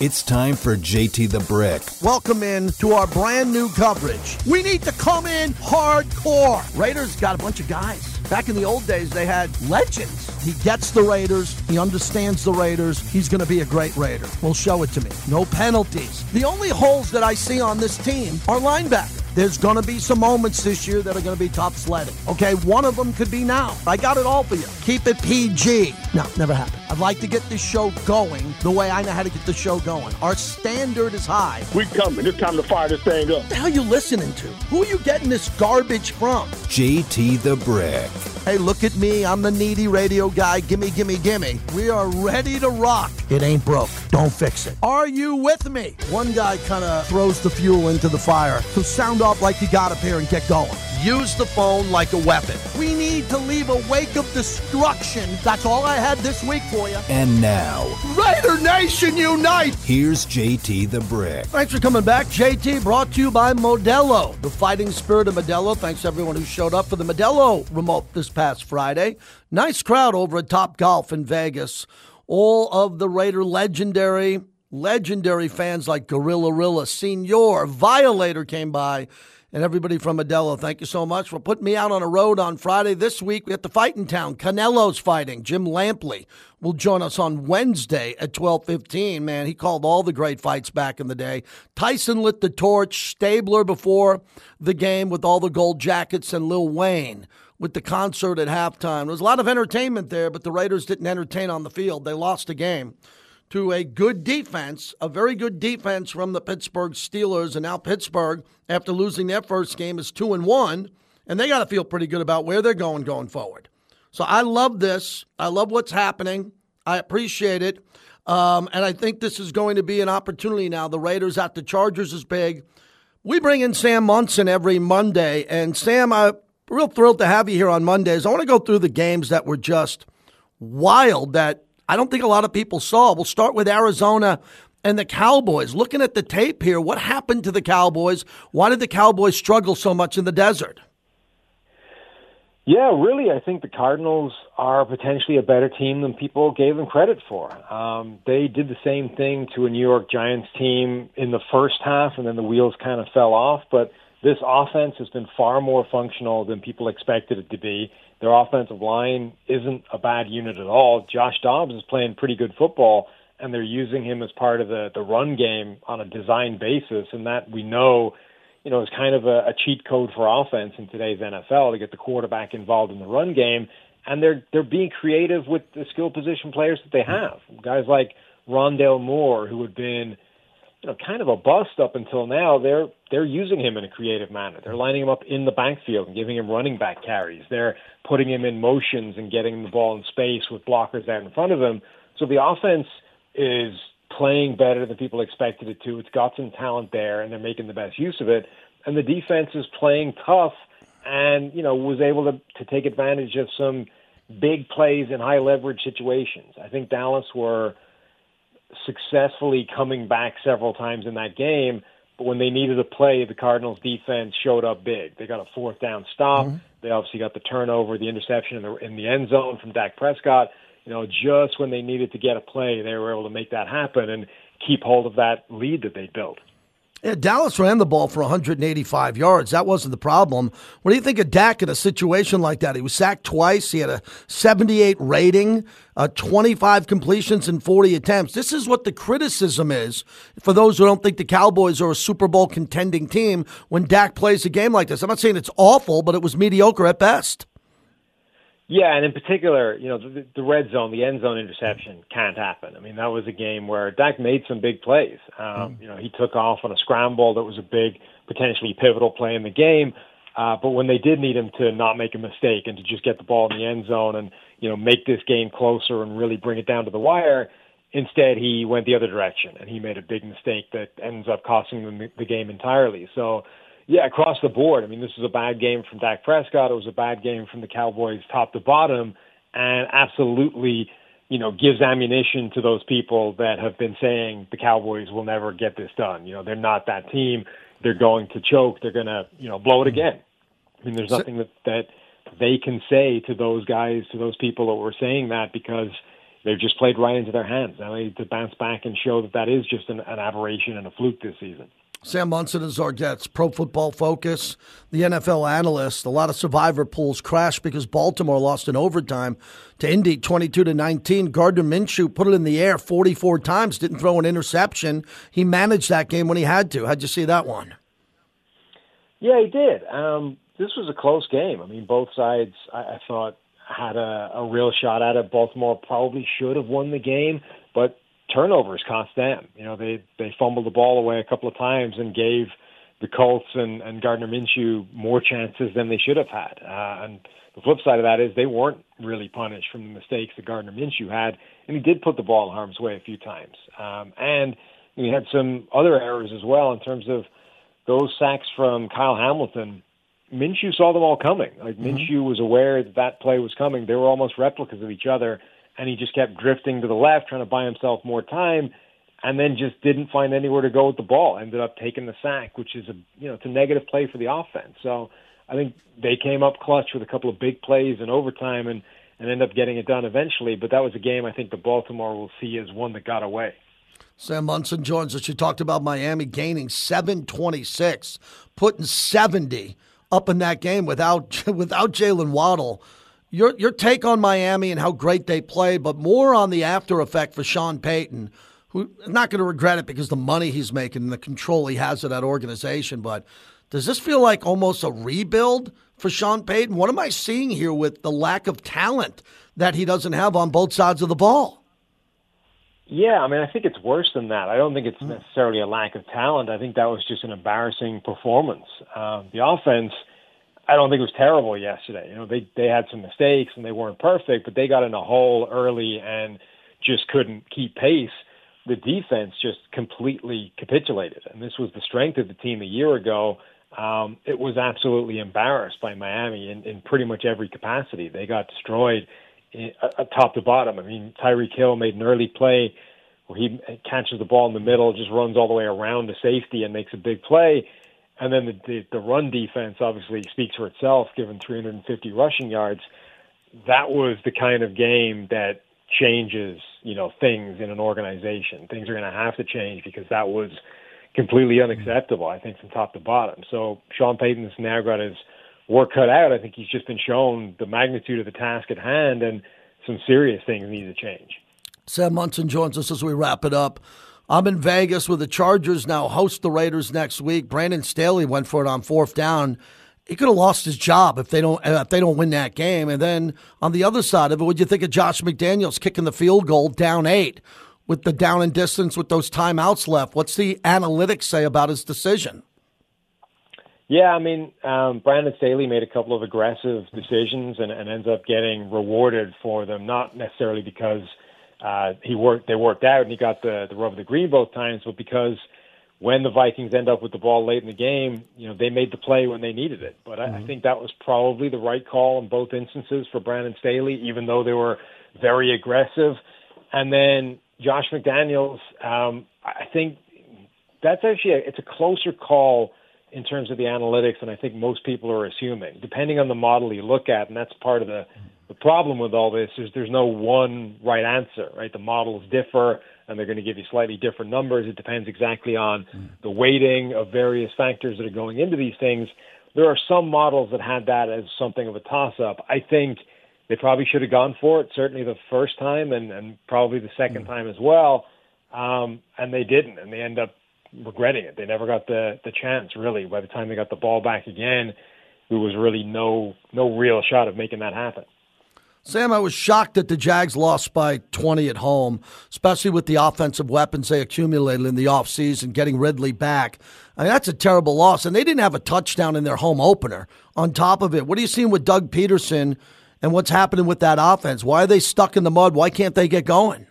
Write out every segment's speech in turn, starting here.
It's time for JT the Brick. Welcome in to our brand new coverage. We need to come in hardcore. Raiders got a bunch of guys. Back in the old days, they had legends. He gets the Raiders. He understands the Raiders. He's going to be a great Raider. Well, show it to me. No penalties. The only holes that I see on this team are linebackers. There's going to be some moments this year that are going to be tough sledding. Okay, one of them could be now. I got it all for you. Keep it PG. No, never happened. I'd like to get this show going the way I know how to get the show going. Our standard is high. We coming. It's time to fire this thing up. What the hell are you listening to? Who are you getting this garbage from? JT the Brick. Hey, look at me. I'm the needy radio guy. Gimme, gimme, gimme. We are ready to rock. It ain't broke. Don't fix it. Are you with me? One guy kind of throws the fuel into the fire. So sound off like you got up here and get going. Use the phone like a weapon. We need to leave a wake of destruction. That's all I had this week for you. And now, Raider Nation Unite! here's JT the Brick. Thanks for coming back. JT brought to you by Modelo, the fighting spirit of Modelo. Thanks everyone who showed up for the Modelo remote this past Friday. Nice crowd over at Top Golf in Vegas. All of the Raider legendary, legendary fans like Gorilla Rilla, Senior, Violator came by, and everybody from Adela. Thank you so much for putting me out on a road on Friday. This week we have to fight in town. Canelo's fighting. Jim Lampley will join us on Wednesday at 12:15. Man, he called all the great fights back in the day. Tyson lit the torch. Stabler before the game with all the gold jackets and Lil Wayne with the concert at halftime. There was a lot of entertainment there, but the Raiders didn't entertain on the field. They lost the game to a good defense, a very good defense from the Pittsburgh Steelers. And now Pittsburgh, after losing their first game, is two and one, and they got to feel pretty good about where they're going going forward. So I love this. I love what's happening. I appreciate it. Um, and I think this is going to be an opportunity now. The Raiders at the Chargers is big. We bring in Sam Monson every Monday. And Sam, I'm real thrilled to have you here on Mondays. I want to go through the games that were just wild that I don't think a lot of people saw. We'll start with Arizona and the Cowboys. Looking at the tape here, what happened to the Cowboys? Why did the Cowboys struggle so much in the desert? Yeah, really, I think the Cardinals are potentially a better team than people gave them credit for. Um, they did the same thing to a New York Giants team in the first half, and then the wheels kind of fell off. But this offense has been far more functional than people expected it to be. Their offensive line isn't a bad unit at all. Josh Dobbs is playing pretty good football, and they're using him as part of the the run game on a design basis, and that we know, you know, is kind of a, a cheat code for offense in today's NFL to get the quarterback involved in the run game. And they're they're being creative with the skill position players that they have. Guys like Rondale Moore, who had been you know, kind of a bust up until now. They're they're using him in a creative manner. They're lining him up in the backfield and giving him running back carries. They're putting him in motions and getting the ball in space with blockers out in front of him. So the offense is playing better than people expected it to. It's got some talent there, and they're making the best use of it. And the defense is playing tough, and you know was able to to take advantage of some big plays in high leverage situations. I think Dallas were successfully coming back several times in that game. But when they needed a play, the Cardinals defense showed up big. They got a fourth down stop. Mm-hmm. They obviously got the turnover, the interception in the, in the end zone from Dak Prescott. You know, just when they needed to get a play, they were able to make that happen and keep hold of that lead that they built. Yeah, Dallas ran the ball for 185 yards. That wasn't the problem. What do you think of Dak in a situation like that? He was sacked twice. He had a 78 rating, uh, 25 completions and 40 attempts. This is what the criticism is for those who don't think the Cowboys are a Super Bowl contending team when Dak plays a game like this. I'm not saying it's awful, but it was mediocre at best. Yeah, and in particular, you know, the, the red zone, the end zone interception can't happen. I mean, that was a game where Dak made some big plays. Um, mm. You know, he took off on a scramble that was a big, potentially pivotal play in the game. Uh, but when they did need him to not make a mistake and to just get the ball in the end zone and you know make this game closer and really bring it down to the wire, instead he went the other direction and he made a big mistake that ends up costing them the game entirely. So yeah, across the board. I mean, this is a bad game from Dak Prescott. It was a bad game from the Cowboys top to bottom, and absolutely, you know, gives ammunition to those people that have been saying the Cowboys will never get this done. You know, they're not that team. They're going to choke. They're going to, you know, blow it mm-hmm. again. I mean, there's nothing that that they can say to those guys, to those people that were saying that, because they've just played right into their hands. Now they need to bounce back and show that that is just an, an aberration and a fluke this season. Sam Monson is our guest. Pro Football Focus, the NFL analyst. A lot of survivor pools crashed because Baltimore lost in overtime to Indy 22 to 19. Gardner Minshew put it in the air 44 times, didn't throw an interception. He managed that game when he had to. How'd you see that one? Yeah, he did. Um, this was a close game. I mean, both sides, I, I thought, had a, a real shot at it. Baltimore probably should have won the game, but turnovers cost them. You know, they they fumbled the ball away a couple of times and gave the Colts and, and Gardner Minshew more chances than they should have had. Uh, and the flip side of that is they weren't really punished from the mistakes that Gardner Minshew had, and he did put the ball in harm's way a few times. Um, and he had some other errors as well in terms of those sacks from Kyle Hamilton. Minshew saw them all coming. Like mm-hmm. Minshew was aware that that play was coming. They were almost replicas of each other and he just kept drifting to the left, trying to buy himself more time, and then just didn't find anywhere to go with the ball. Ended up taking the sack, which is a you know it's a negative play for the offense. So I think they came up clutch with a couple of big plays in overtime and and end up getting it done eventually. But that was a game I think the Baltimore will see as one that got away. Sam Monson joins us. You talked about Miami gaining 726, putting 70 up in that game without without Jaylen Waddle your your take on Miami and how great they played, but more on the after effect for Sean Payton, who not going to regret it because the money he's making and the control he has of that organization. But does this feel like almost a rebuild for Sean Payton? What am I seeing here with the lack of talent that he doesn't have on both sides of the ball? Yeah, I mean, I think it's worse than that. I don't think it's necessarily a lack of talent. I think that was just an embarrassing performance. Uh, the offense I don't think it was terrible yesterday. You know, they they had some mistakes and they weren't perfect, but they got in a hole early and just couldn't keep pace. The defense just completely capitulated, and this was the strength of the team a year ago. Um, it was absolutely embarrassed by Miami in, in pretty much every capacity. They got destroyed in, uh, top to bottom. I mean, Tyreek Hill made an early play where he catches the ball in the middle, just runs all the way around the safety and makes a big play and then the, the, the run defense obviously speaks for itself, given 350 rushing yards. That was the kind of game that changes, you know, things in an organization. Things are going to have to change because that was completely unacceptable, I think, from top to bottom. So Sean Payton's now got his work cut out. I think he's just been shown the magnitude of the task at hand, and some serious things need to change. Sam Monson joins us as we wrap it up. I'm in Vegas with the Chargers now host the Raiders next week. Brandon Staley went for it on fourth down. He could have lost his job if they don't if they don't win that game. And then on the other side of it, what do you think of Josh McDaniels kicking the field goal down eight with the down and distance with those timeouts left? What's the analytics say about his decision? Yeah, I mean, um, Brandon Staley made a couple of aggressive decisions and, and ends up getting rewarded for them, not necessarily because – uh, he worked. They worked out, and he got the the rub of the green both times. But because when the Vikings end up with the ball late in the game, you know they made the play when they needed it. But mm-hmm. I, I think that was probably the right call in both instances for Brandon Staley, even though they were very aggressive. And then Josh McDaniels, um, I think that's actually a, it's a closer call in terms of the analytics than I think most people are assuming, depending on the model you look at, and that's part of the the problem with all this is there's no one right answer, right? The models differ and they're going to give you slightly different numbers. It depends exactly on the weighting of various factors that are going into these things. There are some models that had that as something of a toss up. I think they probably should have gone for it, certainly the first time and, and probably the second time as well. Um, and they didn't, and they end up regretting it. They never got the, the chance, really. By the time they got the ball back again, there was really no no real shot of making that happen. Sam, I was shocked that the Jags lost by 20 at home, especially with the offensive weapons they accumulated in the offseason, getting Ridley back. I mean, that's a terrible loss. And they didn't have a touchdown in their home opener. On top of it, what are you seeing with Doug Pederson and what's happening with that offense? Why are they stuck in the mud? Why can't they get going?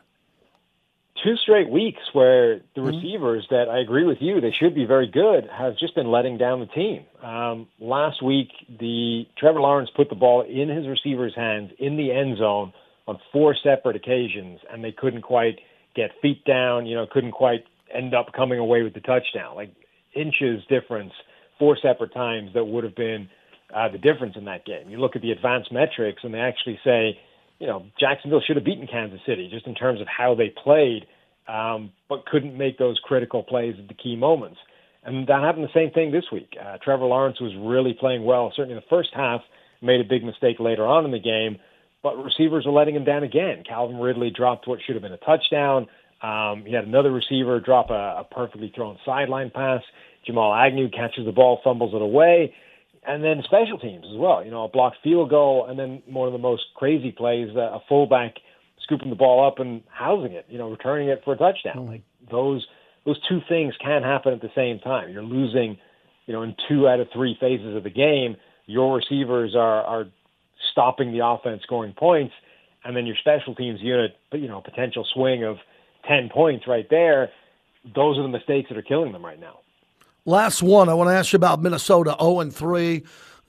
Two straight weeks where the mm-hmm. receivers that I agree with you, they should be very good, have just been letting down the team. Um, last week, the Trevor Lawrence put the ball in his receivers' hands in the end zone on four separate occasions, and they couldn't quite get feet down. You know, couldn't quite end up coming away with the touchdown. Like inches difference, four separate times that would have been uh, the difference in that game. You look at the advanced metrics, and they actually say you know, Jacksonville should have beaten Kansas City just in terms of how they played, um, but couldn't make those critical plays at the key moments. And that happened the same thing this week. Uh, Trevor Lawrence was really playing well, certainly in the first half, made a big mistake later on in the game, but receivers are letting him down again. Calvin Ridley dropped what should have been a touchdown. Um, he had another receiver drop a, a perfectly thrown sideline pass. Jamal Agnew catches the ball, fumbles it away and then special teams as well. You know, a blocked field goal, and then one of the most crazy plays, uh, a fullback scooping the ball up and housing it. You know, returning it for a touchdown. Mm-hmm. Like those those two things can happen at the same time. You're losing, you know, in two out of three phases of the game. Your receivers are are stopping the offense scoring points, and then your special teams unit, you know, potential swing of ten points right there. Those are the mistakes that are killing them right now. Last one, I want to ask you about Minnesota 0 and 3.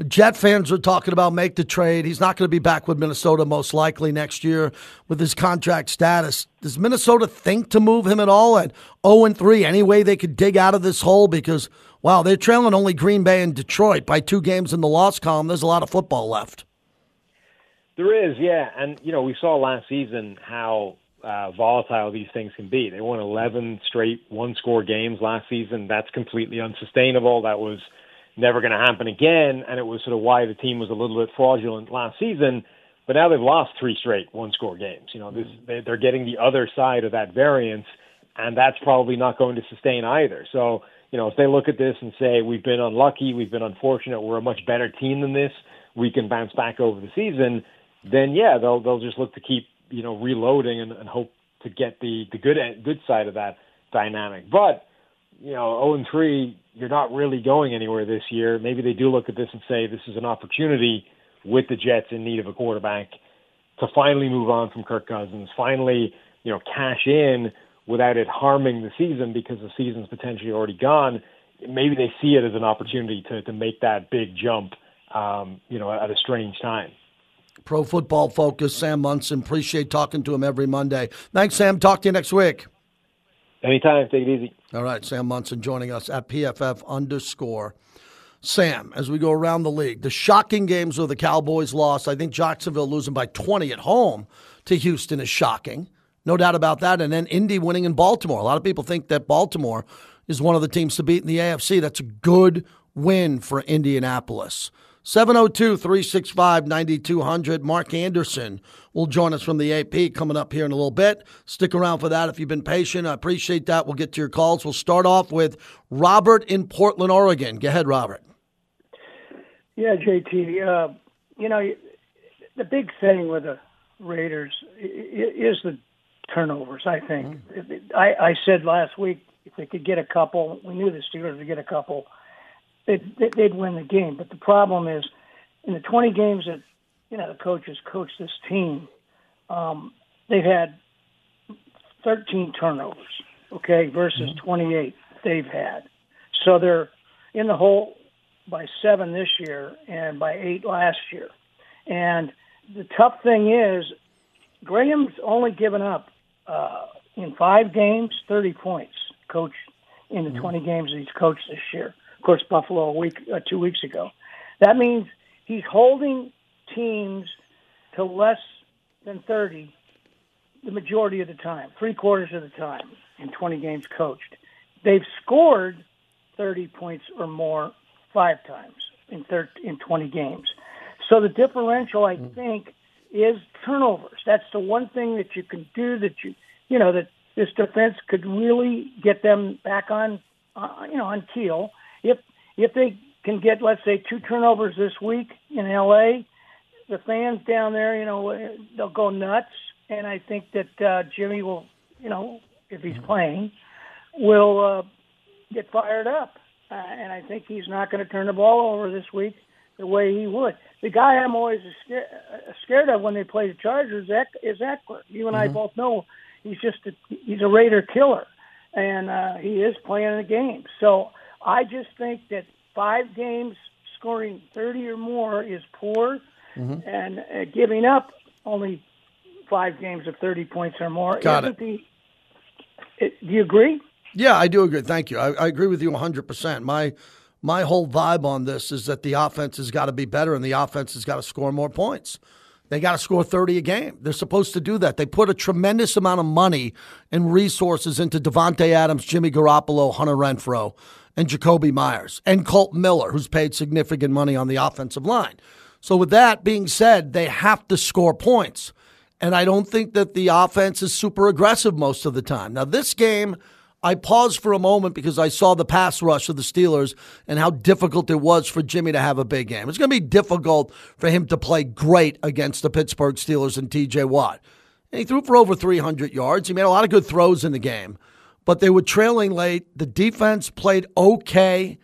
Jet fans are talking about make the trade. He's not going to be back with Minnesota most likely next year with his contract status. Does Minnesota think to move him at all at 0 and 3? Any way they could dig out of this hole? Because, wow, they're trailing only Green Bay and Detroit by two games in the loss column. There's a lot of football left. There is, yeah. And, you know, we saw last season how uh, volatile these things can be. They won 11 straight one score games last season. That's completely unsustainable. That was never going to happen again. And it was sort of why the team was a little bit fraudulent last season. But now they've lost three straight one score games. You know, this, they, they're getting the other side of that variance, and that's probably not going to sustain either. So, you know, if they look at this and say, we've been unlucky, we've been unfortunate, we're a much better team than this, we can bounce back over the season, then yeah, they'll they'll just look to keep you know reloading and, and hope to get the the good good side of that dynamic. But you know, 0 and 3, you're not really going anywhere this year. Maybe they do look at this and say this is an opportunity with the Jets in need of a quarterback to finally move on from Kirk Cousins, finally, you know, cash in without it harming the season because the season's potentially already gone. Maybe they see it as an opportunity to to make that big jump, um, you know, at a strange time. Pro Football Focus, Sam Monson. Appreciate talking to him every Monday. Thanks, Sam. Talk to you next week. Anytime. Take it easy. All right, Sam Monson joining us at PFF underscore. Sam, as we go around the league, the shocking games where the Cowboys lost. I think Jacksonville losing by 20 at home to Houston is shocking. No doubt about that. And then Indy winning in Baltimore. A lot of people think that Baltimore is one of the teams to beat in the AFC. That's a good win for Indianapolis. 702 365 9200. Mark Anderson will join us from the AP coming up here in a little bit. Stick around for that if you've been patient. I appreciate that. We'll get to your calls. We'll start off with Robert in Portland, Oregon. Go ahead, Robert. Yeah, JT. Uh, you know, the big thing with the Raiders is the turnovers, I think. Mm. I, I said last week if they could get a couple, we knew the Steelers would get a couple they'd, they'd win the game. But the problem is, in the 20 games that you know the coaches coached this team, um, they've had 13 turnovers. Okay, versus mm-hmm. 28 they've had. So they're in the hole by seven this year and by eight last year. And the tough thing is, Graham's only given up uh, in five games 30 points, coach, in the mm-hmm. 20 games that he's coached this year of course, Buffalo a week, uh, two weeks ago. That means he's holding teams to less than 30 the majority of the time, three quarters of the time in 20 games coached. They've scored 30 points or more five times in 30, in 20 games. So the differential, I mm. think, is turnovers. That's the one thing that you can do that you, you know, that this defense could really get them back on, uh, you know, on keel if if they can get let's say two turnovers this week in LA, the fans down there, you know, they'll go nuts, and I think that uh, Jimmy will, you know, if he's playing, will uh, get fired up, uh, and I think he's not going to turn the ball over this week the way he would. The guy I'm always scared, scared of when they play the Chargers is Ekeler. You and mm-hmm. I both know he's just a, he's a Raider killer, and uh, he is playing the game. So I just think that five games scoring 30 or more is poor, mm-hmm. and uh, giving up only five games of 30 points or more Got it. The, it, do you agree? Yeah, I do agree. Thank you. I, I agree with you 100%. My my whole vibe on this is that the offense has got to be better and the offense has got to score more points. They got to score 30 a game. They're supposed to do that. They put a tremendous amount of money and resources into Davante Adams, Jimmy Garoppolo, Hunter Renfrow, and Jakobi Meyers and Colt Miller, who's paid significant money on the offensive line. So, with that being said, they have to score points. And I don't think that the offense is super aggressive most of the time. Now, this game, I paused for a moment because I saw the pass rush of the Steelers and how difficult it was for Jimmy to have a big game. It's going to be difficult for him to play great against the Pittsburgh Steelers and TJ Watt. And he threw for over 300 yards. He made a lot of good throws in the game, but they were trailing late. The defense played okay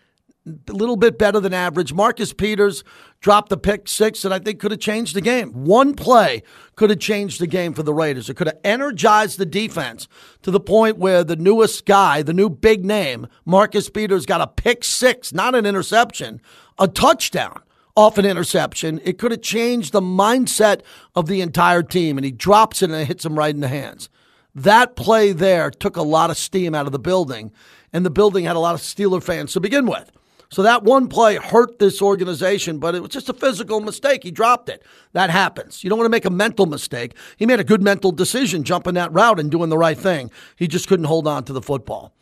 a little bit better than average. Marcus Peters dropped the pick six that I think could have changed the game. One play could have changed the game for the Raiders. It could have energized the defense to the point where the newest guy, the new big name, Marcus Peters, got a pick six, not an interception, a touchdown off an interception. It could have changed the mindset of the entire team, and he drops it and it hits him right in the hands. That play there took a lot of steam out of the building, and the building had a lot of Steeler fans to begin with. So that one play hurt this organization, but it was just a physical mistake. He dropped it. That happens. You don't want to make a mental mistake. He made a good mental decision jumping that route and doing the right thing. He just couldn't hold on to the football.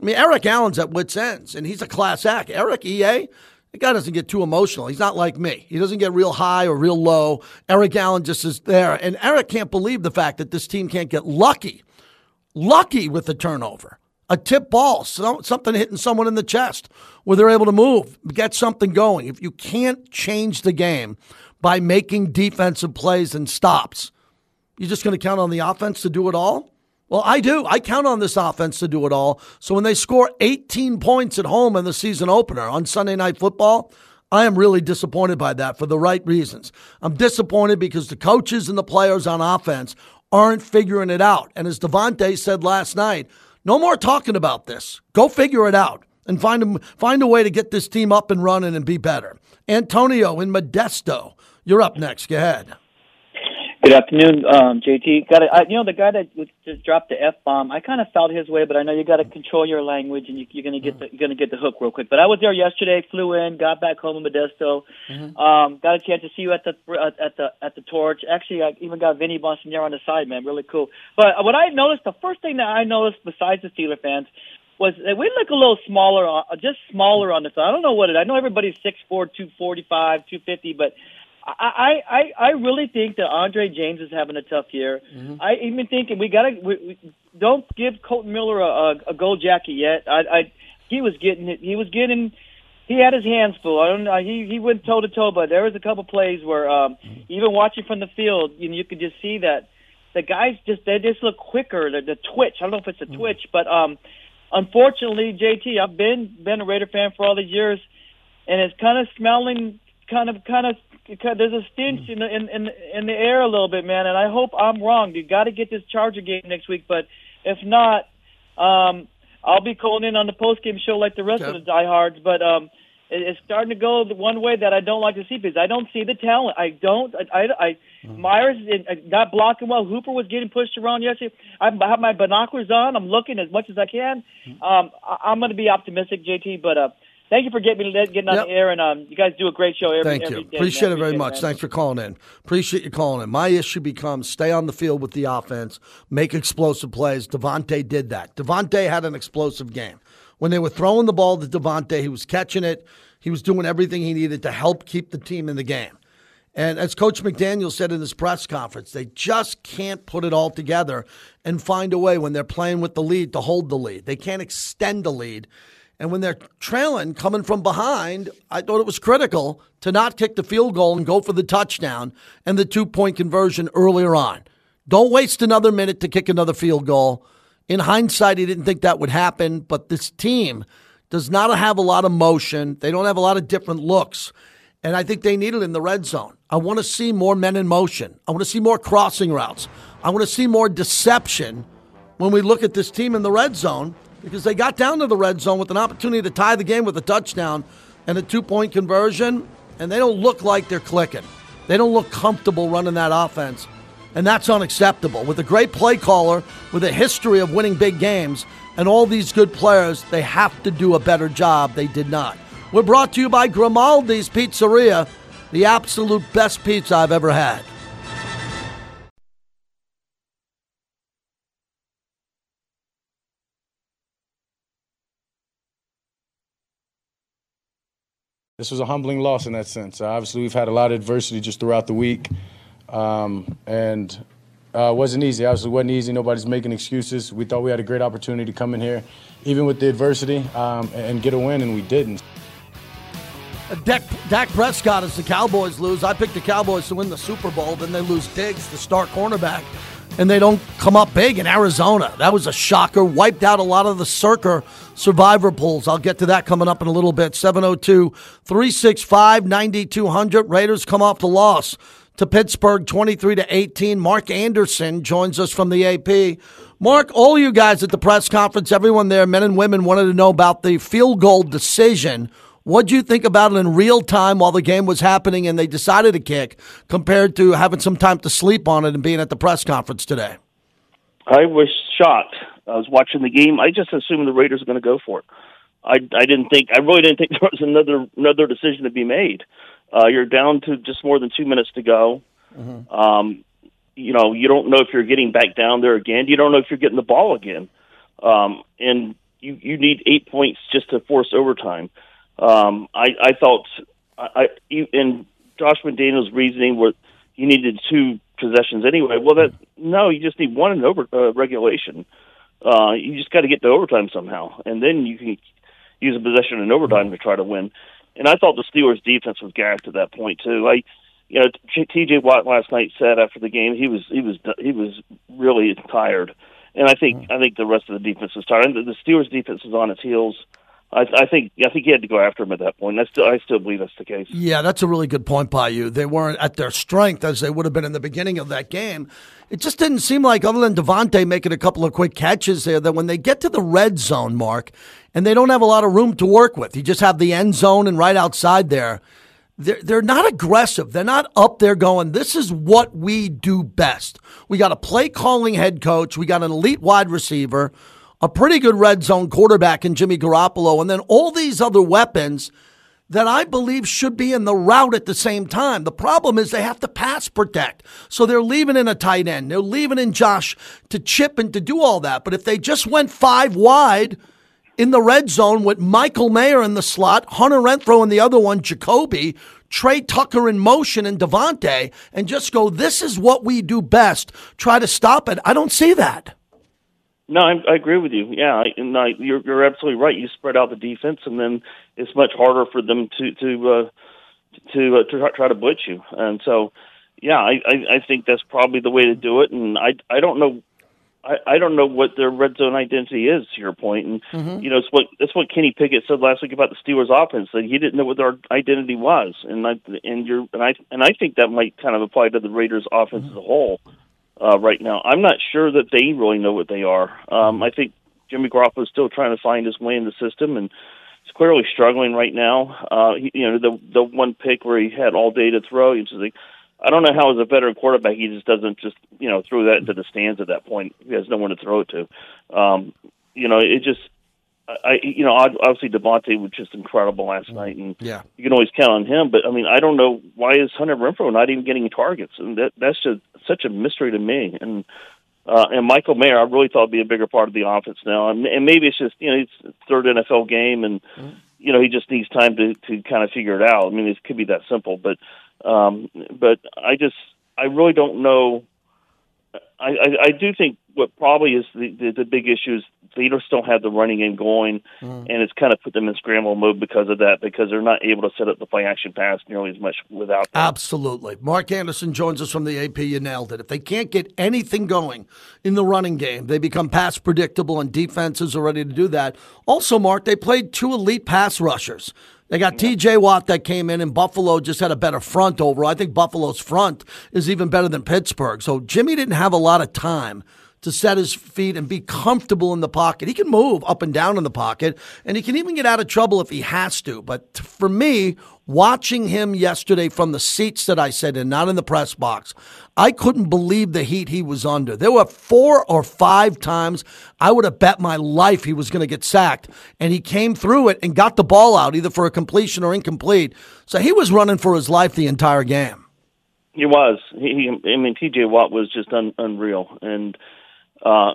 I mean, Eric Allen's at wits' ends, and he's a class act. Eric EA, the guy doesn't get too emotional. He's not like me. He doesn't get real high or real low. Eric Allen just is there. And Eric can't believe the fact that this team can't get lucky, lucky with the turnover a tip ball, something hitting someone in the chest where they're able to move, get something going. If you can't change the game by making defensive plays and stops, you're just going to count on the offense to do it all? Well, I do. I count on this offense to do it all. So when they score 18 points at home in the season opener on Sunday Night Football, I am really disappointed by that for the right reasons. I'm disappointed because the coaches and the players on offense aren't figuring it out. And as Davante said last night, no more talking about this. Go figure it out and find a, find a way to get this team up and running and be better. Antonio in Modesto, you're up next. Go ahead. Good afternoon, um, JT. Got I, you know the guy that just dropped the f bomb. I kind of felt his way, but I know you got to control your language, and you, you're gonna get the, you're gonna get the hook real quick. But I was there yesterday, flew in, got back home in Modesto, mm-hmm. um, got a chance to see you at the at the at the torch. Actually, I even got Vinny Bonsignore on the side, man, really cool. But what I noticed, the first thing that I noticed besides the Steeler fans was that we look a little smaller, just smaller on the side. I don't know what it. I know everybody's six four, two forty five, two fifty, but I, I I really think that Andre James is having a tough year. Mm-hmm. I even think we gotta we, we, don't give Kolton Miller a, a gold jacket yet. I, I he was getting he was getting he had his hands full. I don't know. He he went toe to toe, but there was a couple plays where um, mm-hmm. even watching from the field, you know, you could just see that the guys just they just look quicker. The, the twitch. I don't know if it's a mm-hmm. twitch, but um, unfortunately, JT, I've been been a Raider fan for all these years, and it's kind of smelling kind of kind of there's a stench in the in, in in the air a little bit, man. And I hope I'm wrong. You got to get this Charger game next week, but if not, um, I'll be calling in on the post game show like the rest okay. of the diehards. But um, it, it's starting to go the one way that I don't like to see because I don't see the talent. I don't. I. I, I mm. Meyers not blocking well. Hooper was getting pushed around yesterday. I have my binoculars on. I'm looking as much as I can. Mm. Um, I, I'm going to be optimistic, JT, but. uh thank you for getting me getting on yep. the air, and um, you guys do a great show every, thank you. Day, Appreciate man. it very much. It, Thanks for calling in. Appreciate you calling in. My issue becomes stay on the field with the offense, make explosive plays. Davante did that. Davante had an explosive game. When they were throwing the ball to Davante, he was catching it. He was doing everything he needed to help keep the team in the game. And as Coach McDaniel said in his press conference, they just can't put it all together and find a way when they're playing with the lead to hold the lead. They can't extend the lead. And when they're trailing, coming from behind, I thought it was critical to not kick the field goal and go for the touchdown and the two point conversion earlier on. Don't waste another minute to kick another field goal. In hindsight, he didn't think that would happen, but this team does not have a lot of motion. They don't have a lot of different looks. And I think they need it in the red zone. I want to see more men in motion. I want to see more crossing routes. I want to see more deception when we look at this team in the red zone because they got down to the red zone with an opportunity to tie the game with a touchdown and a two point conversion, and they don't look like they're clicking. They don't look comfortable running that offense, and that's unacceptable. With a great play caller, with a history of winning big games, and all these good players, they have to do a better job. They did not. We're brought to you by Grimaldi's Pizzeria, the absolute best pizza I've ever had. This was a humbling loss in that sense. Uh, obviously, we've had a lot of adversity just throughout the week, um, and uh, wasn't easy. Obviously, wasn't easy. Nobody's making excuses. We thought we had a great opportunity to come in here, even with the adversity, um, and get a win, and we didn't. Dak, Dak Prescott, as the Cowboys lose, I picked the Cowboys to win the Super Bowl. Then they lose Diggs, the star cornerback, and they don't come up big in Arizona. That was a shocker. Wiped out a lot of the Circa survivor pools. I'll get to that coming up in a little bit. 702 365 9200. Raiders come off the loss to Pittsburgh 23 to 18. Mark Anderson joins us from the AP. Mark, all you guys at the press conference, everyone there, men and women, wanted to know about the field goal decision. What do you think about it in real time while the game was happening and they decided to kick compared to having some time to sleep on it and being at the press conference today? I was shocked. I was watching the game. I just assumed the Raiders were going to go for it. I, I didn't think I really didn't think there was another another decision to be made. Uh, you're down to just more than two minutes to go. Mm-hmm. Um, you know, you don't know if you're getting back down there again. You don't know if you're getting the ball again. Um, and you you need eight points just to force overtime. Um, I, I thought, I, in Josh McDaniel's reasoning, where you needed two possessions anyway. Well, that no, you just need one in over uh, regulation. Uh, you just got to get to overtime somehow, and then you can use a possession in overtime to try to win. And I thought the Steelers' defense was gassed at that point too. I, you know, T.J. Watt last night said after the game he was he was he was really tired, and I think I think the rest of the defense was tired. And the Steelers' defense is on its heels. I, I think I think he had to go after him at that point. I still I still believe that's the case. Yeah, that's a really good point by you. They weren't at their strength as they would have been in the beginning of that game. It just didn't seem like, other than Davante making a couple of quick catches there, that when they get to the red zone, Mark, and they don't have a lot of room to work with, you just have the end zone and right outside there. They're, they're not aggressive. They're not up there going, this is what we do best. We got a play calling head coach. We got an elite wide receiver a pretty good red zone quarterback in Jimmy Garoppolo, and then all these other weapons that I believe should be in the route at the same time. The problem is they have to pass protect. So they're leaving in a tight end. They're leaving in Josh to chip and to do all that. But if they just went five wide in the red zone with Michael Mayer in the slot, Hunter Renfrow in the other one, Jacoby, Tre Tucker in motion and Davante, and just go, this is what we do best. Try to stop it. I don't see that. No, I, I agree with you. Yeah, I, and I, you're you're absolutely right. You spread out the defense, and then it's much harder for them to to uh, to uh, to try to blitz you. And so, yeah, I, I I think that's probably the way to do it. And I I don't know. I, I don't know what their red zone identity is. To your point, and mm-hmm. you know, it's what that's what Kenny Pickett said last week about the Steelers' offense. That he didn't know what their identity was, and I and you're and I and I think that might kind of apply to the Raiders' offense mm-hmm. as a whole uh, right now. I'm not sure that they really know what they are. Um, I think Jimmy Garoppolo is still trying to find his way in the system, and he's clearly struggling right now. Uh, he, you know, the the one pick where he had all day to throw, he's just like, I don't know how, as a veteran quarterback, he just doesn't just you know throw that into the stands at that point. He has no one to throw it to. Um, you know, it just I, you know, obviously Davante was just incredible last mm-hmm. night, and yeah. you can always count on him. But I mean, I don't know why is Hunter Renfrow not even getting targets, and that that's just such a mystery to me. And uh, and Michael Mayer, I really thought would be a bigger part of the offense now, and, and maybe it's just you know it's third NFL game, and mm-hmm. you know he just needs time to to kind of figure it out. I mean, it could be that simple, but um, but I just I really don't know. I, I, I do think what probably is the, the, the big issue is they just don't have the running game going, mm. and it's kind of put them in scramble mode because of that, because they're not able to set up the play action pass nearly as much without. Absolutely. Mark Anderson joins us from the AP. You nailed it. If they can't get anything going in the running game, they become pass predictable, and defenses are ready to do that. Also, Mark, they played two elite pass rushers. They got TJ Watt that came in, and Buffalo just had a better front overall. I think Buffalo's front is even better than Pittsburgh. So Jimmy didn't have a lot of time to set his feet and be comfortable in the pocket. He can move up and down in the pocket, and he can even get out of trouble if he has to. But for me, watching him yesterday from the seats that I sat in, not in the press box, I couldn't believe the heat he was under. There were four or five times I would have bet my life he was going to get sacked, and he came through it and got the ball out either for a completion or incomplete. So he was running for his life the entire game. He was. He, I mean, T.J. Watt was just un, unreal, and uh,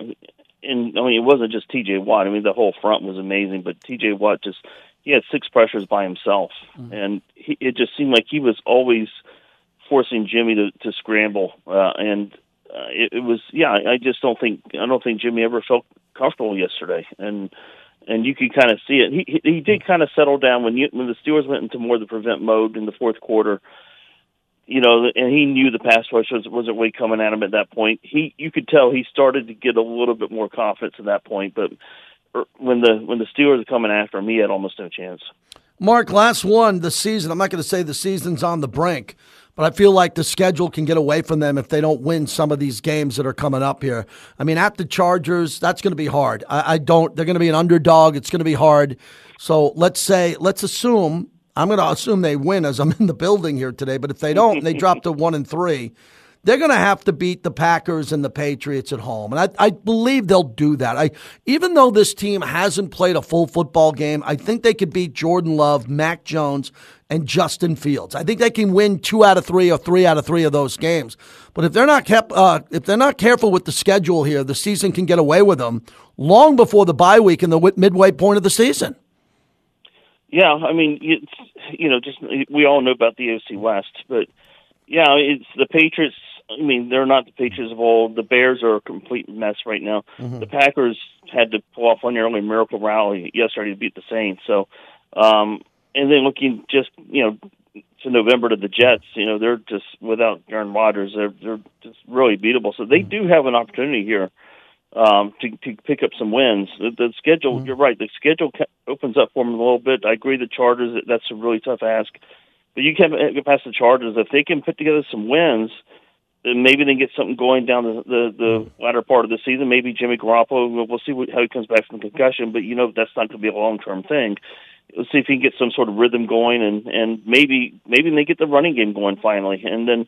and I mean, it wasn't just T.J. Watt. I mean, the whole front was amazing, but T.J. Watt just he had six pressures by himself, mm-hmm. and he, it just seemed like he was always forcing Jimmy to, to scramble. Uh, and uh, it, it was, yeah, I just don't think I don't think Jimmy ever felt comfortable yesterday, and and you could kind of see it. He he, he did kind of settle down when you when the Steelers went into more of the prevent mode in the fourth quarter. You know, and he knew the pass rush was, wasn't really coming at him at that point. He, you could tell he started to get a little bit more confidence at that point. But er, when the when the Steelers were coming after him, he had almost no chance. Mark, last one the season. I'm not going to say the season's on the brink, but I feel like the schedule can get away from them if they don't win some of these games that are coming up here. I mean, at the Chargers, that's going to be hard. I, I don't. They're going to be an underdog. It's going to be hard. So let's say, let's assume. I'm going to assume they win as I'm in the building here today. But if they don't, they drop to one and three they're going to have to beat the Packers and the Patriots at home. And I, I believe they'll do that. I, even though this team hasn't played a full football game, I think they could beat Jordan Love, Mac Jones, and Justin Fields. I think they can win two out of three or three out of three of those games. But if they're not kept, uh, if they're not careful with the schedule here, the season can get away with them long before the bye week and the midway point of the season. Yeah, I mean, it's you know, just we all know about the AFC West, but yeah, it's the Patriots. I mean, they're not the Patriots of old. The Bears are a complete mess right now. Mm-hmm. The Packers had to pull off one early miracle rally yesterday to beat the Saints. So, um, and then looking just you know to November to the Jets, you know they're just without Aaron Rodgers, they're they're just really beatable. So they mm-hmm. do have an opportunity here um, to to pick up some wins. The, the schedule, mm-hmm. you're right, the schedule opens up for them a little bit. I agree, the Chargers that's a really tough ask. But you can get past the Chargers if they can put together some wins. Then maybe they get something going down the the, the latter part of the season. Maybe Jimmy Garoppolo. We'll see what, how he comes back from concussion, but you know that's not going to be a long term thing. Let's see if he can get some sort of rhythm going, and and maybe maybe they get the running game going finally, and then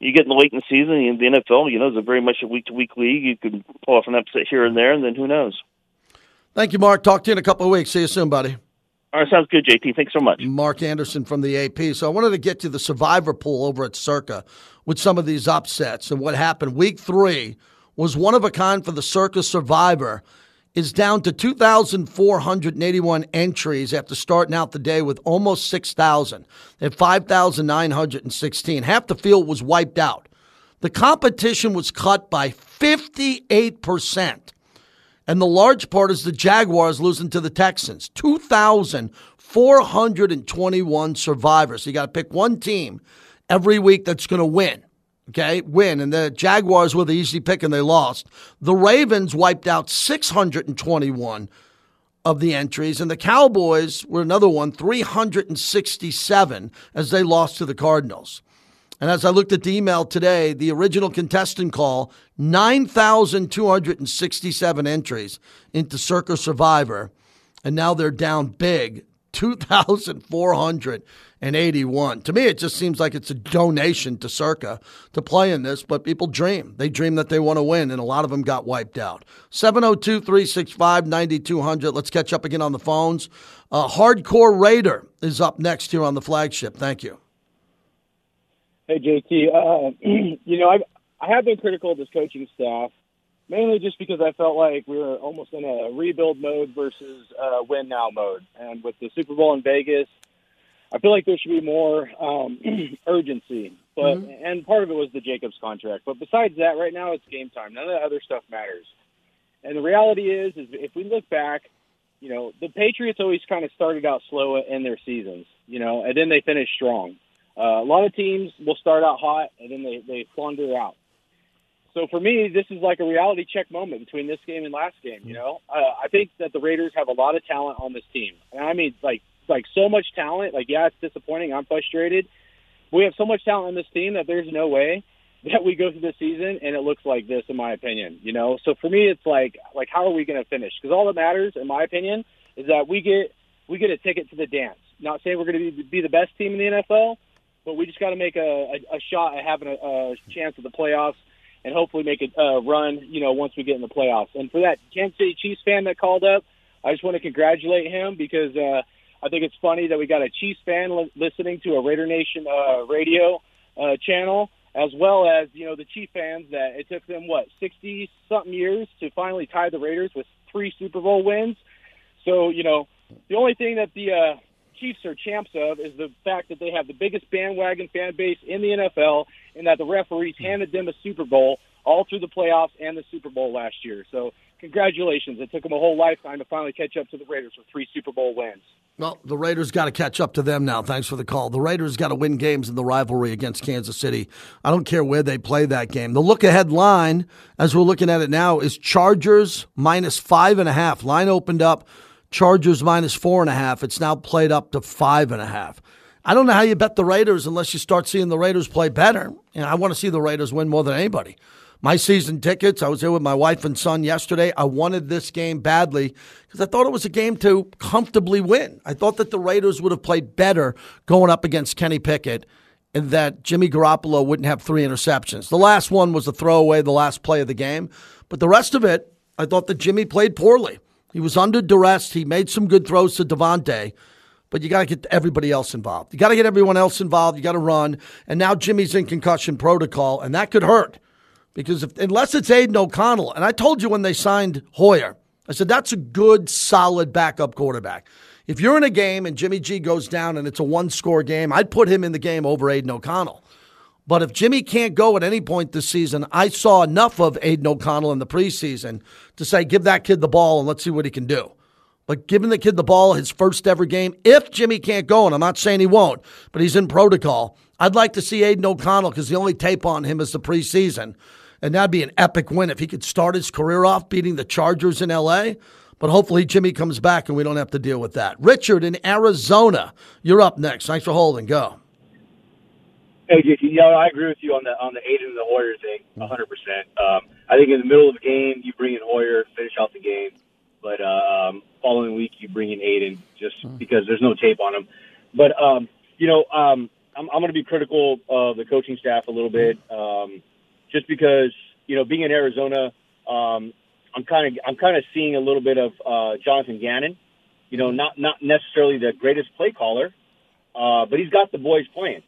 you get in the late in the season in the NFL. You know, it's a very much a week to week league. You can pull off an upset here and there, and then who knows. Thank you, Mark. Talk to you in a couple of weeks. See you soon, buddy. All right, sounds good, JT. Thanks so much. Mark Anderson from the AP. So I wanted to get to the survivor pool over at Circa with some of these upsets and what happened. Week three was one of a kind for the Circa Survivor. Is down to 2,481 entries after starting out the day with almost 6,000 at 5,916. Half the field was wiped out. The competition was cut by 58%. And the large part is the Jaguars losing to the Texans. 2,421 survivors. So you got to pick one team every week that's going to win. Okay, win. And the Jaguars were the easy pick and they lost. The Ravens wiped out 621 of the entries, and the Cowboys were another one, 367, as they lost to the Cardinals. And as I looked at the email today, the original contestant call 9,267 entries into Circa Survivor. And now they're down big 2,481. To me, it just seems like it's a donation to Circa to play in this, but people dream. They dream that they want to win, and a lot of them got wiped out. 702 365 9200. Let's catch up again on the phones. Uh, Hardcore Raider is up next here on the flagship. Thank you. Hey JT, uh, you know I I have been critical of this coaching staff, mainly just because I felt like we were almost in a rebuild mode versus uh, win now mode. And with the Super Bowl in Vegas, I feel like there should be more um, urgency. But mm-hmm. and part of it was the Jacobs contract. But besides that, right now it's game time. None of the other stuff matters. And the reality is, is if we look back, you know, the Patriots always kind of started out slow in their seasons, you know, and then they finished strong. Uh, a lot of teams will start out hot and then they, they flounder out. So for me, this is like a reality check moment between this game and last game. You know, uh, I think that the Raiders have a lot of talent on this team, and I mean, like, like so much talent. Like, yeah, it's disappointing. I'm frustrated. We have so much talent on this team that there's no way that we go through the season and it looks like this, in my opinion. You know, so for me, it's like, like, how are we going to finish? Because all that matters, in my opinion, is that we get we get a ticket to the dance. Not saying we're going to be, be the best team in the NFL, but we just got to make a, a, a shot at having a, a chance at the playoffs and hopefully make a uh, run, you know, once we get in the playoffs. And for that Kansas City Chiefs fan that called up, I just want to congratulate him because uh, I think it's funny that we got a Chiefs fan li- listening to a Raider Nation uh, radio uh, channel, as well as you know the Chief fans that it took them what sixty something years to finally tie the Raiders with three Super Bowl wins. So you know The only thing that the uh, Chiefs are champs of is the fact that they have the biggest bandwagon fan base in the NFL, and that the referees hmm. handed them a Super Bowl all through the playoffs and the Super Bowl last year. So, congratulations! It took them a whole lifetime to finally catch up to the Raiders with three Super Bowl wins. Well, the Raiders got to catch up to them now. Thanks for the call. The Raiders got to win games in the rivalry against Kansas City. I don't care where they play that game. The look ahead line, as we're looking at it now, is Chargers minus five and a half. Line opened up, Chargers minus four and a half. It's now played up to five and a half. I don't know how you bet the Raiders unless you start seeing the Raiders play better. And I want to see the Raiders win more than anybody. My season tickets, I was there with my wife and son yesterday. I wanted this game badly because I thought it was a game to comfortably win. I thought that the Raiders would have played better going up against Kenny Pickett and that Jimmy Garoppolo wouldn't have three interceptions. The last one was a throwaway, the last play of the game. But the rest of it, I thought that Jimmy played poorly. He was under duress. He made some good throws to Davante but you got to get everybody else involved. You got to get everyone else involved. You got to run. And now Jimmy's in concussion protocol, and that could hurt because if, unless it's Aidan O'Connell, and I told you when they signed Hoyer, I said that's a good, solid backup quarterback. If you're in a game and Jimmy G goes down and it's a one score game, I'd put him in the game over Aidan O'Connell. But if Jimmy can't go at any point this season, I saw enough of Aidan O'Connell in the preseason to say, give that kid the ball and let's see what he can do. But giving the kid the ball his first ever game, if Jimmy can't go, and I'm not saying he won't, but he's in protocol, I'd like to see Aidan O'Connell because the only tape on him is the preseason. And that'd be an epic win if he could start his career off beating the Chargers in LA. But hopefully Jimmy comes back and we don't have to deal with that. Richard in Arizona, you're up next. Thanks for holding. Go. Hey, JT, you know, I agree with you on the on the Aidan and the Hoyer thing, 100. percent um, I think in the middle of the game, you bring in Hoyer, finish out the game, but um, following week you bring in Aiden just because there's no tape on him. But um, you know, um, I'm, I'm going to be critical of the coaching staff a little bit, um, just because you know, being in Arizona, um, I'm kind of I'm kind of seeing a little bit of uh, Jonathan Gannon. You know, not not necessarily the greatest play caller, uh, but he's got the boys playing.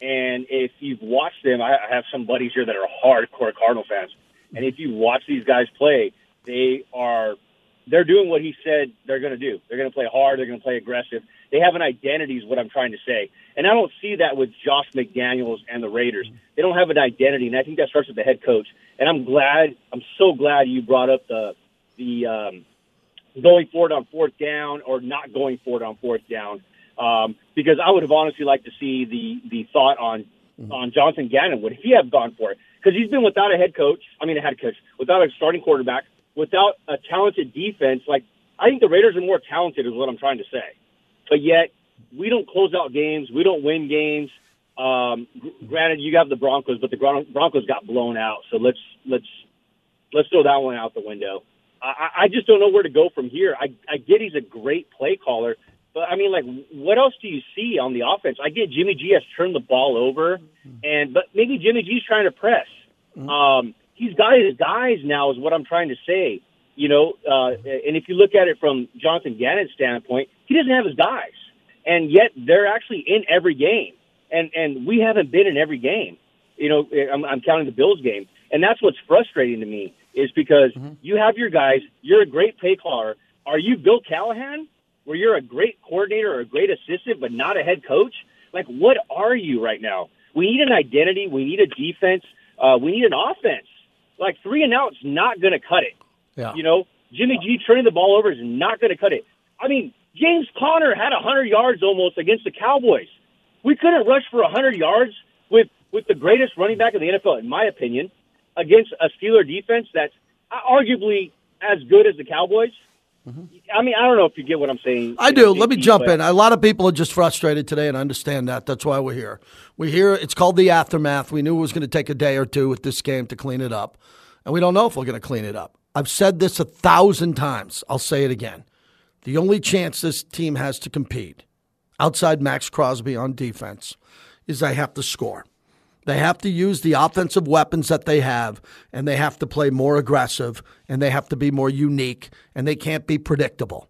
And if you've watched them, I have some buddies here that are hardcore Cardinal fans, and if you watch these guys play, they are they're doing what he said they're going to do. They're going to play hard. They're going to play aggressive. They have an identity, is what I'm trying to say. And I don't see that with Josh McDaniels and the Raiders. They don't have an identity, and I think that starts with the head coach. And I'm glad, I'm so glad you brought up the the um, going forward on fourth down or not going forward on fourth down, um, because I would have honestly liked to see the the thought on on Johnson Gannon. Would he have gone for it? Because he's been without a head coach. I mean, a head coach without a starting quarterback, without a talented defense. Like I think the Raiders are more talented, is what I'm trying to say. But yet we don't close out games. We don't win games. Um, granted, you have the Broncos, but the Bron- Broncos got blown out. So let's let's let's throw that one out the window. I, I- I just don't know where to go from here. I, I get he's a great play caller, but I mean, like, what else do you see on the offense? I get Jimmy G has turned the ball over, and but maybe Jimmy G's trying to press. Um, he's got his guys now, is what I'm trying to say. You know, uh, and if you look at it from Jonathan Gannon's standpoint, he doesn't have his guys, and yet they're actually in every game, and and we haven't been in every game. You know, I'm, I'm counting the Bills game, and that's what's frustrating to me is because you have your guys, you're a great play caller. Are you Bill Callahan, where you're a great coordinator or a great assistant, but not a head coach? Like, what are you right now? We need an identity. We need a defense. Uh, we need an offense. Like three and out's not going to cut it. Yeah. You know, Jimmy G turning the ball over is not going to cut it. I mean, James Conner had 100 yards almost against the Cowboys. We couldn't rush for 100 yards with with the greatest running back in the NFL, in my opinion, against a Steeler defense that's arguably as good as the Cowboys. Mm-hmm. I mean, I don't know if you get what I'm saying. I do. Let me jump in. A lot of people are just frustrated today, and I understand that. That's why we're here. We're here. It's called the aftermath. We knew it was going to take a day or two with this game to clean it up, and we don't know if we're going to clean it up. I've said this a thousand times. I'll say it again. The only chance this team has to compete outside Maxx Crosby on defense is they have to score. They have to use the offensive weapons that they have, and they have to play more aggressive, and they have to be more unique, and they can't be predictable.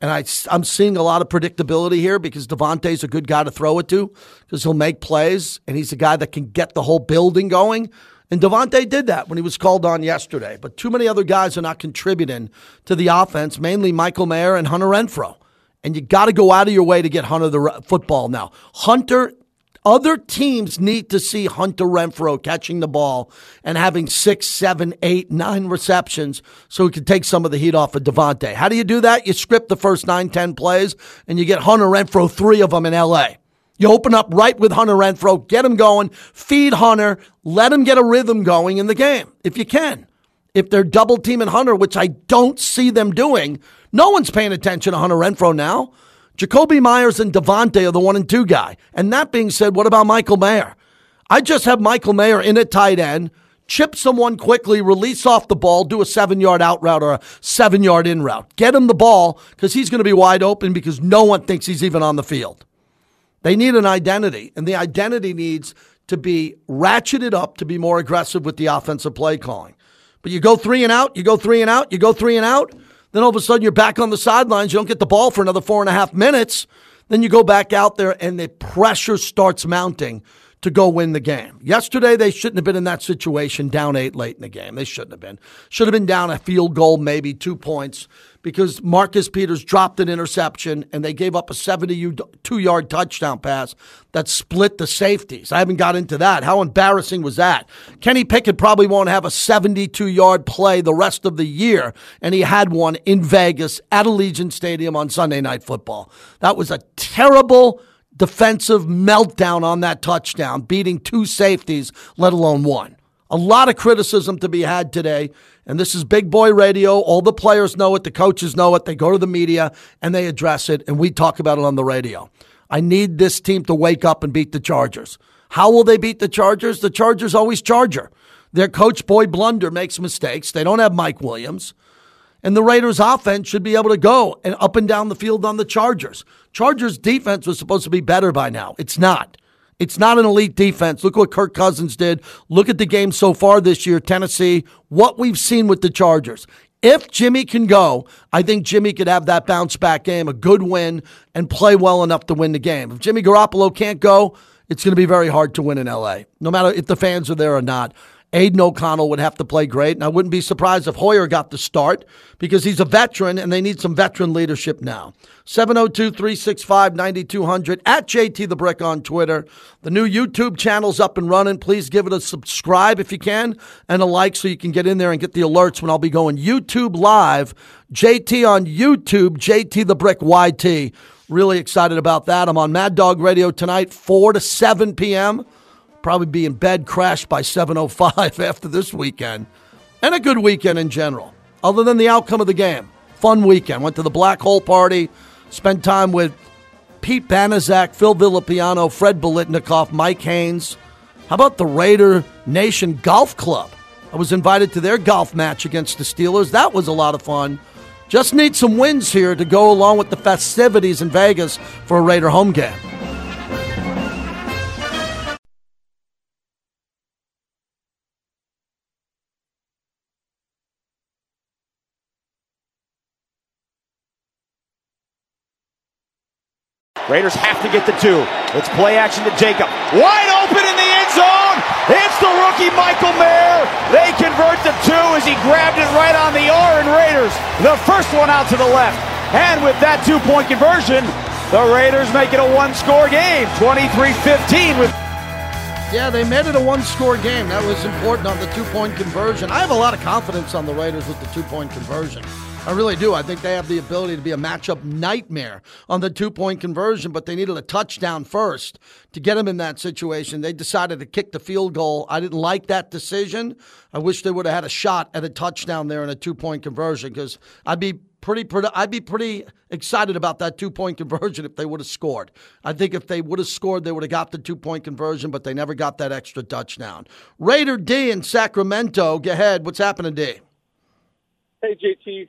And I, am seeing a lot of predictability here because Davante's a good guy to throw it to because he'll make plays, and he's a guy that can get the whole building going. And Devontae did that when he was called on yesterday. But too many other guys are not contributing to the offense, mainly Michael Mayer and Hunter Renfrow. And you got to go out of your way to get Hunter the football now. Hunter other teams need to see Hunter Renfrow catching the ball and having six, seven, eight, nine receptions so he can take some of the heat off of Davante. How do you do that? You script the first nine, ten plays, and you get Hunter Renfrow three of them in LA. You open up right with Hunter Renfrow, get him going, feed Hunter, let him get a rhythm going in the game if you can. If they're double teaming Hunter, which I don't see them doing, no one's paying attention to Hunter Renfro now. Jakobi Meyers and Davante are the one and two guy. And that being said, what about Michael Mayer? I just have Michael Mayer in at tight end, chip someone quickly, release off the ball, do a seven yard out route or a seven yard in route. Get him the ball because he's going to be wide open because no one thinks he's even on the field. They need an identity, and the identity needs to be ratcheted up to be more aggressive with the offensive play calling. But you go three and out, you go three and out, you go three and out. Then all of a sudden you're back on the sidelines. You don't get the ball for another four and a half minutes. Then you go back out there and the pressure starts mounting to go win the game. Yesterday, they shouldn't have been in that situation down eight late in the game. They shouldn't have been. Should have been down a field goal, maybe two points because Marcus Peters dropped an interception and they gave up a 72 yard touchdown pass that split the safeties. I haven't got into that. How embarrassing was that? Kenny Pickett probably won't have a 72 yard play the rest of the year, and he had one in Vegas at Allegiant Stadium on Sunday Night Football. That was a terrible defensive meltdown on that touchdown, beating two safeties, let alone one. A lot of criticism to be had today. And this is big boy radio. All the players know it. The coaches know it. They go to the media and they address it. And we talk about it on the radio. I need this team to wake up and beat the Chargers. How will they beat the Chargers? The Chargers always Charger. Their coach, Boy Blunder, makes mistakes. They don't have Mike Williams. And the Raiders' offense should be able to go and up and down the field on the Chargers. Chargers' defense was supposed to be better by now. It's not. It's not an elite defense. Look what Kirk Cousins did. Look at the game so far this year, Tennessee, what we've seen with the Chargers. If Jimmy can go, I think Jimmy could have that bounce back game, a good win, and play well enough to win the game. If Jimmy Garoppolo can't go, it's going to be very hard to win in LA, no matter if the fans are there or not. Aidan O'Connell would have to play great, and I wouldn't be surprised if Hoyer got the start because he's a veteran and they need some veteran leadership now. 702 365 9200 at JT the Brick on Twitter. The new YouTube channel's up and running. Please give it a subscribe if you can and a like so you can get in there and get the alerts when I'll be going YouTube live. JT on YouTube, JT the Brick YT. Really excited about that. I'm on Mad Dog Radio tonight, 4 to 7 p.m probably be in bed crashed by 7.05 after this weekend. And a good weekend in general, other than the outcome of the game. Fun weekend. Went to the Black Hole Party, spent time with Pete Banaszak, Phil Villapiano, Fred Biletnikoff, Mike Haynes. How about the Raider Nation Golf Club? I was invited to their golf match against the Steelers. That was a lot of fun. Just need some wins here to go along with the festivities in Vegas for a Raider home game. Raiders have to get the two. It's play action to Jacob. Wide open in the end zone. It's the rookie Michael Mayer. They convert the two as he grabbed it right on the R and Raiders. The first one out to the left. And with that two point conversion, the Raiders make it a one score game. 23 15 with. Yeah, they made it a one score game. That was important on the two point conversion. I have a lot of confidence on the Raiders with the two point conversion. I really do. I think they have the ability to be a matchup nightmare on the two point conversion, but they needed a touchdown first to get them in that situation. They decided to kick the field goal. I didn't like that decision. I wish they would have had a shot at a touchdown there in a two point conversion because I'd be pretty, I'd be pretty excited about that two point conversion if they would have scored. I think if they would have scored, they would have got the two point conversion, but they never got that extra touchdown. Raider D in Sacramento. Go ahead. What's happening, D? Hey, JT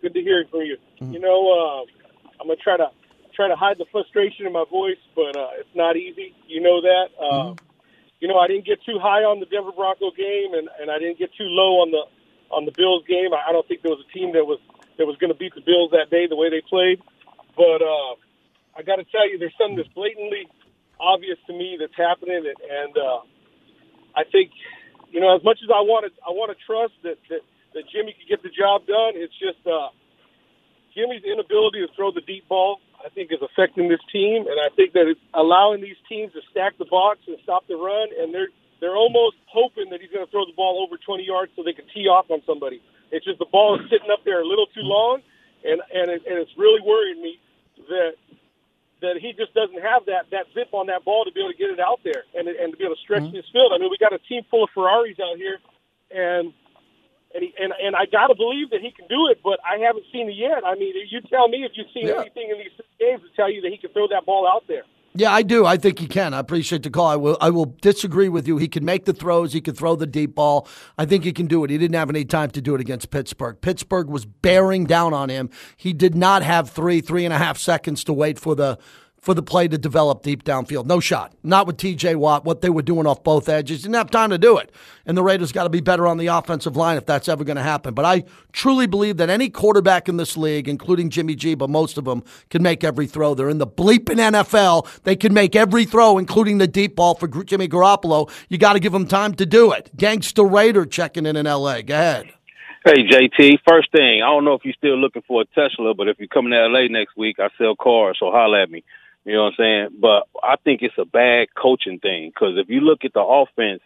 good to hear from you. Mm-hmm. You know, uh, I'm gonna try to try to hide the frustration in my voice, but uh, it's not easy. You know that. Uh, mm-hmm. You know, I didn't get too high on the Denver Bronco game, and, and I didn't get too low on the on the Bills game. I, I don't think there was a team that was that was going to beat the Bills that day the way they played. But uh, I got to tell you, there's something that's blatantly obvious to me that's happening, and, and uh, I think you know as much as I want to I want to trust that that that Jimmy could get the job done. It's just uh, Jimmy's inability to throw the deep ball. I think is affecting this team, and I think that it's allowing these teams to stack the box and stop the run, and they're they're almost hoping that he's going to throw the ball over 20 yards so they can tee off on somebody. It's just the ball is sitting up there a little too long, and and it, and it's really worrying me that that he just doesn't have that that zip on that ball to be able to get it out there and and to be able to stretch this field. I mean, we got a team full of Ferraris out here, and and he, and and I got to believe that he can do it, but I haven't seen it yet. I mean, you tell me if you've seen Yeah. anything in these games to tell you that he can throw that ball out there. Yeah, I do. I think he can. I appreciate the call. I will. I will disagree with you. He can make the throws. He can throw the deep ball. I think he can do it. He didn't have any time to do it against Pittsburgh. Pittsburgh was bearing down on him. He did not have three, three and a half seconds to wait for the for the play to develop deep downfield. No shot. Not with T.J. Watt. What they were doing off both edges didn't have time to do it. And the Raiders got to be better on the offensive line if that's ever going to happen. But I truly believe that any quarterback in this league, including Jimmy G, but most of them can make every throw. They're in the bleeping NFL. They can make every throw, including the deep ball for Jimmy Garoppolo. You got to give them time to do it. Gangster Raider checking in in L.A. Go ahead. Hey JT, first thing, I don't know if you're still looking for a Tesla, but if you're coming to LA next week, I sell cars, so holla at me. You know what I'm saying? But I think it's a bad coaching thing because if you look at the offense,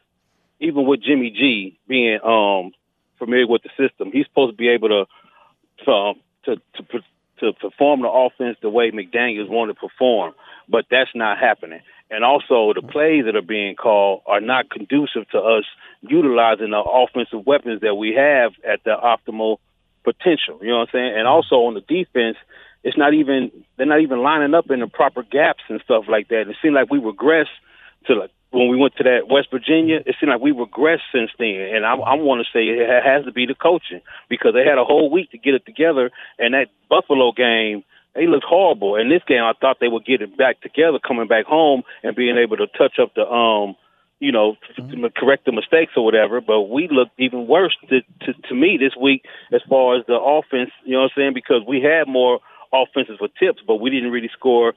even with Jimmy G being um familiar with the system, he's supposed to be able to um, to to to, to perform the offense the way McDaniels wanted to perform, but that's not happening. And also, the plays that are being called are not conducive to us utilizing the offensive weapons that we have at the optimal potential. You know what I'm saying? And also on the defense, it's not even they're not even lining up in the proper gaps and stuff like that. It seemed like we regressed to like when we went to that West Virginia. It seemed like we regressed since then, and I, I want to say it has to be the coaching because they had a whole week to get it together. And that Buffalo game, they looked horrible. And this game, I thought they would get it back together, coming back home and being able to touch up the um you know, to correct the mistakes or whatever. But we looked even worse to, to to me this week as far as the offense. You know what I'm saying? Because we had more offenses with tips, but we didn't really score.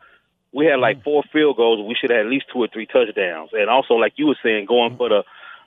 We had like mm. four field goals. We should have at least two or three touchdowns. And also, like you were saying, going mm. for the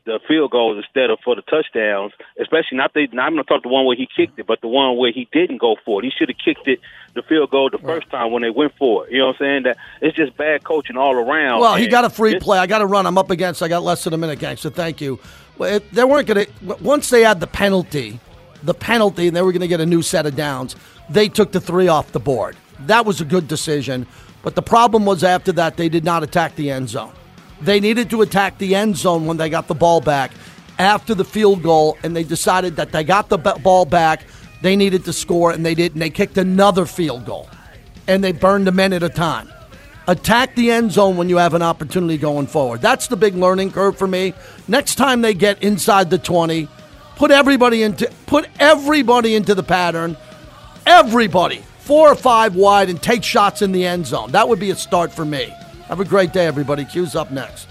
the field goals instead of for the touchdowns, especially not the. Not, I'm going to talk the one where he kicked it, but the one where he didn't go for it. He should have kicked it the field goal the first time when they went for it. You know what I'm saying? That it's just bad coaching all around. Well, he got a free play. I got to run. I'm up against. I got less than a minute, gang. So thank you. Well, it, they weren't going to. Once they had the penalty, the penalty, and they were going to get a new set of downs. They took the three off the board. That was a good decision. But the problem was after that they did not attack the end zone. They needed to attack the end zone when they got the ball back after the field goal, and they decided that they got the ball back. They needed to score, and they did, and they kicked another field goal, and they burned a minute at a time. Attack the end zone when you have an opportunity going forward. That's the big learning curve for me. Next time they get inside the 20, put everybody into put everybody into the pattern. Everybody, four or five wide and take shots in the end zone. That would be a start for me. Have a great day everybody. Q's up next.